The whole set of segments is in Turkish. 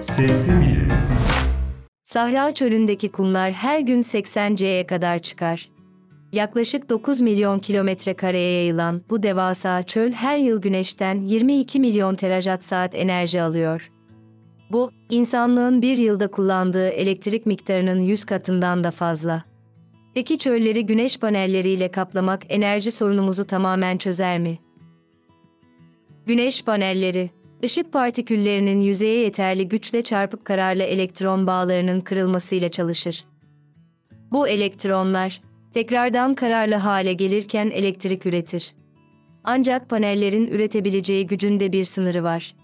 Sesli Bilim Sahra çölündeki kumlar her gün 80 C'ye kadar çıkar. Yaklaşık 9 milyon kilometre kareye yayılan bu devasa çöl her yıl güneşten 22 milyon terawatt saat enerji alıyor. Bu, insanlığın bir yılda kullandığı elektrik miktarının 100 katından da fazla. Peki çölleri güneş panelleriyle kaplamak enerji sorunumuzu tamamen çözer mi? Güneş panelleri, ışık partiküllerinin yüzeye yeterli güçle çarpıp kararlı elektron bağlarının kırılmasıyla çalışır. Bu elektronlar, tekrardan kararlı hale gelirken elektrik üretir. Ancak panellerin üretebileceği gücün de bir sınırı var.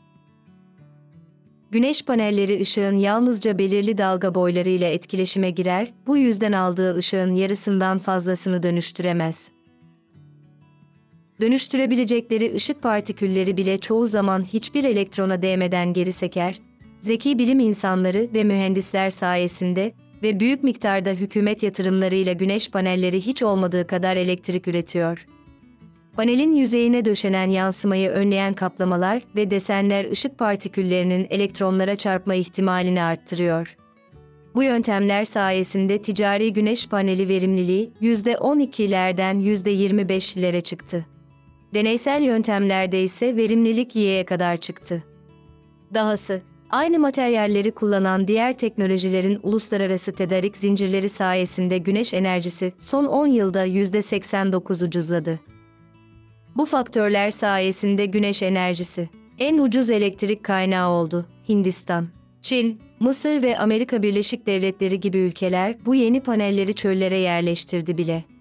Güneş panelleri ışığın yalnızca belirli dalga boylarıyla etkileşime girer, bu yüzden aldığı ışığın yarısından fazlasını dönüştüremez. Dönüştürebilecekleri ışık partikülleri bile çoğu zaman hiçbir elektrona değmeden geri seker, zeki bilim insanları ve mühendisler sayesinde ve büyük miktarda hükümet yatırımlarıyla güneş panelleri hiç olmadığı kadar elektrik üretiyor. Panelin yüzeyine döşenen yansımayı önleyen kaplamalar ve desenler ışık partiküllerinin elektronlara çarpma ihtimalini arttırıyor. Bu yöntemler sayesinde ticari güneş paneli verimliliği %12'lerden %25'lere çıktı. Deneysel yöntemlerde ise verimlilik Y'ye kadar çıktı. Dahası, aynı materyalleri kullanan diğer teknolojilerin uluslararası tedarik zincirleri sayesinde güneş enerjisi son 10 yılda %89 ucuzladı. Bu faktörler sayesinde güneş enerjisi en ucuz elektrik kaynağı oldu. Hindistan, Çin, Mısır ve Amerika Birleşik Devletleri gibi ülkeler bu yeni panelleri çöllere yerleştirdi bile.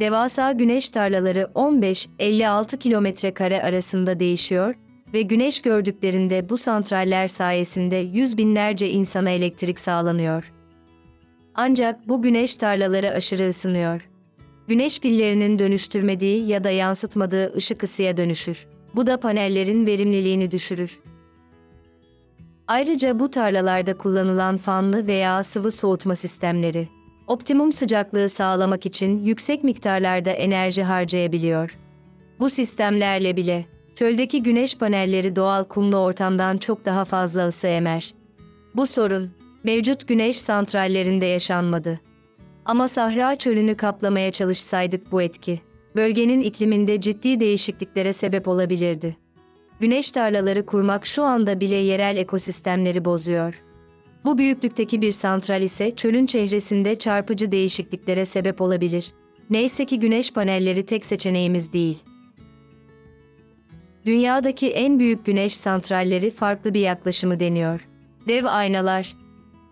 Devasa güneş tarlaları 15-56 kilometre kare arasında değişiyor ve güneş gördüklerinde bu santraller sayesinde yüz binlerce insana elektrik sağlanıyor. Ancak bu güneş tarlaları aşırı ısınıyor. Güneş pillerinin dönüştürmediği ya da yansıtmadığı ışık ısıya dönüşür. Bu da panellerin verimliliğini düşürür. Ayrıca bu tarlalarda kullanılan fanlı veya sıvı soğutma sistemleri, optimum sıcaklığı sağlamak için yüksek miktarlarda enerji harcayabiliyor. Bu sistemlerle bile çöldeki güneş panelleri doğal kumlu ortamdan çok daha fazla ısı emer. Bu sorun mevcut güneş santrallerinde yaşanmadı. Ama Sahra çölünü kaplamaya çalışsaydık bu etki, bölgenin ikliminde ciddi değişikliklere sebep olabilirdi. Güneş tarlaları kurmak şu anda bile yerel ekosistemleri bozuyor. Bu büyüklükteki bir santral ise çölün çehresinde çarpıcı değişikliklere sebep olabilir. Neyse ki güneş panelleri tek seçeneğimiz değil. Dünyadaki en büyük güneş santralleri farklı bir yaklaşımı deniyor. Dev aynalar,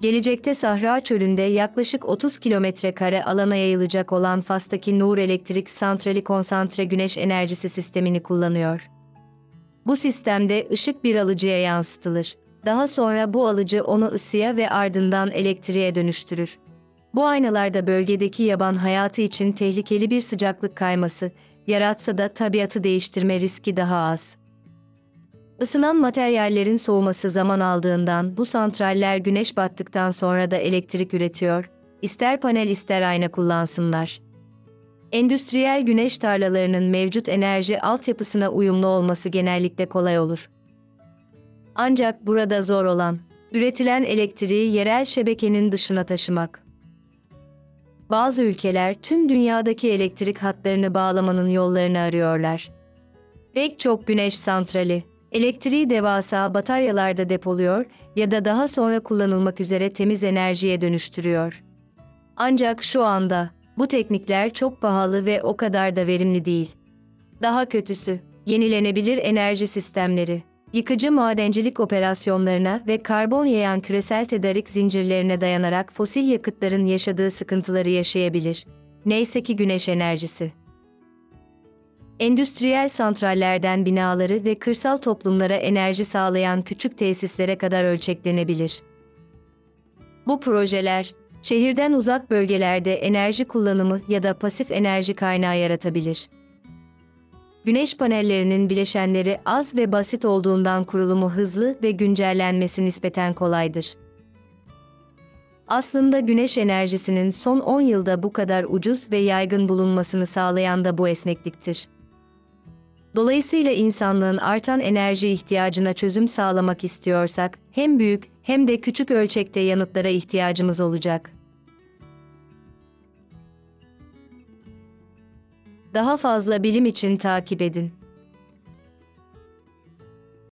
Gelecekte Sahra Çölü'nde yaklaşık 30 kilometre kare alana yayılacak olan Fas'taki Nur Elektrik Santrali konsantre güneş enerjisi sistemini kullanıyor. Bu sistemde ışık bir alıcıya yansıtılır. Daha sonra bu alıcı onu ısıya ve ardından elektriğe dönüştürür. Bu aynalarda bölgedeki yaban hayatı için tehlikeli bir sıcaklık kayması yaratsa da tabiatı değiştirme riski daha az. Isınan materyallerin soğuması zaman aldığından bu santraller güneş battıktan sonra da elektrik üretiyor, ister panel ister ayna kullansınlar. Endüstriyel güneş tarlalarının mevcut enerji altyapısına uyumlu olması genellikle kolay olur. Ancak burada zor olan, üretilen elektriği yerel şebekenin dışına taşımak. Bazı ülkeler tüm dünyadaki elektrik hatlarını bağlamanın yollarını arıyorlar. Pek çok güneş santrali, elektriği devasa bataryalarda depoluyor ya da daha sonra kullanılmak üzere temiz enerjiye dönüştürüyor. Ancak şu anda bu teknikler çok pahalı ve o kadar da verimli değil. Daha kötüsü, yenilenebilir enerji sistemleri, yıkıcı madencilik operasyonlarına ve karbon yayan küresel tedarik zincirlerine dayanarak fosil yakıtların yaşadığı sıkıntıları yaşayabilir. Neyse ki güneş enerjisi endüstriyel santrallerden binaları ve kırsal toplumlara enerji sağlayan küçük tesislere kadar ölçeklenebilir. Bu projeler, şehirden uzak bölgelerde enerji kullanımı ya da pasif enerji kaynağı yaratabilir. Güneş panellerinin bileşenleri az ve basit olduğundan kurulumu hızlı ve güncellenmesi nispeten kolaydır. Aslında güneş enerjisinin son 10 yılda bu kadar ucuz ve yaygın bulunmasını sağlayan da bu esnekliktir. Dolayısıyla insanlığın artan enerji ihtiyacına çözüm sağlamak istiyorsak, hem büyük hem de küçük ölçekte yanıtlara ihtiyacımız olacak. Daha fazla bilim için takip edin.